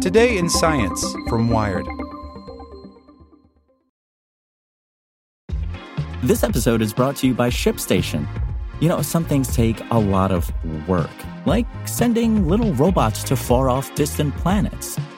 Today in Science from Wired. This episode is brought to you by ShipStation. You know, some things take a lot of work, like sending little robots to far off distant planets.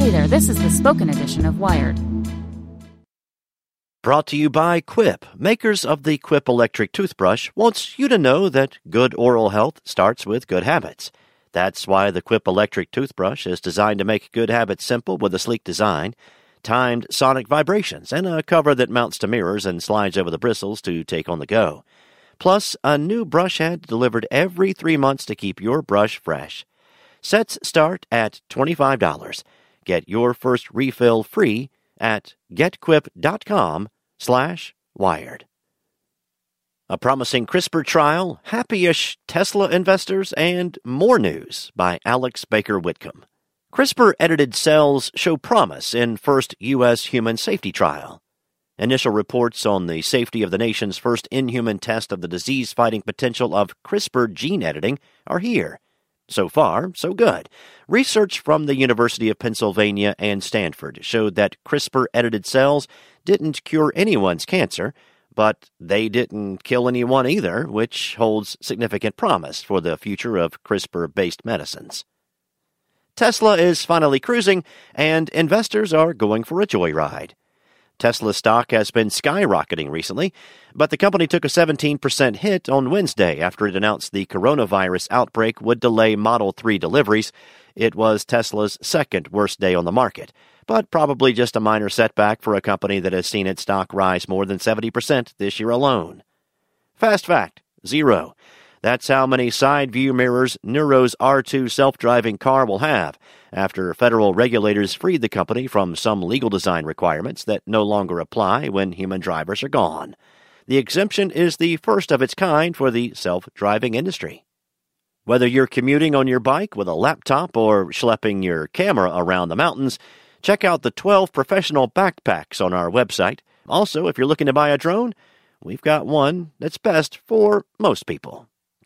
Hey there, this is the spoken edition of Wired. Brought to you by Quip, makers of the Quip electric toothbrush, wants you to know that good oral health starts with good habits. That's why the Quip electric toothbrush is designed to make good habits simple with a sleek design, timed sonic vibrations, and a cover that mounts to mirrors and slides over the bristles to take on the go. Plus, a new brush head delivered every three months to keep your brush fresh. Sets start at $25. Get your first refill free at getquip.com slash wired. A promising CRISPR trial, happy-ish Tesla investors, and more news by Alex Baker Whitcomb. CRISPR-edited cells show promise in first U.S. human safety trial. Initial reports on the safety of the nation's first inhuman test of the disease-fighting potential of CRISPR gene editing are here. So far, so good. Research from the University of Pennsylvania and Stanford showed that CRISPR edited cells didn't cure anyone's cancer, but they didn't kill anyone either, which holds significant promise for the future of CRISPR based medicines. Tesla is finally cruising, and investors are going for a joyride. Tesla stock has been skyrocketing recently, but the company took a 17% hit on Wednesday after it announced the coronavirus outbreak would delay Model 3 deliveries. It was Tesla's second worst day on the market, but probably just a minor setback for a company that has seen its stock rise more than 70% this year alone. Fast fact zero. That's how many side view mirrors Nuro's R2 self driving car will have after federal regulators freed the company from some legal design requirements that no longer apply when human drivers are gone. The exemption is the first of its kind for the self driving industry. Whether you're commuting on your bike with a laptop or schlepping your camera around the mountains, check out the 12 professional backpacks on our website. Also, if you're looking to buy a drone, we've got one that's best for most people.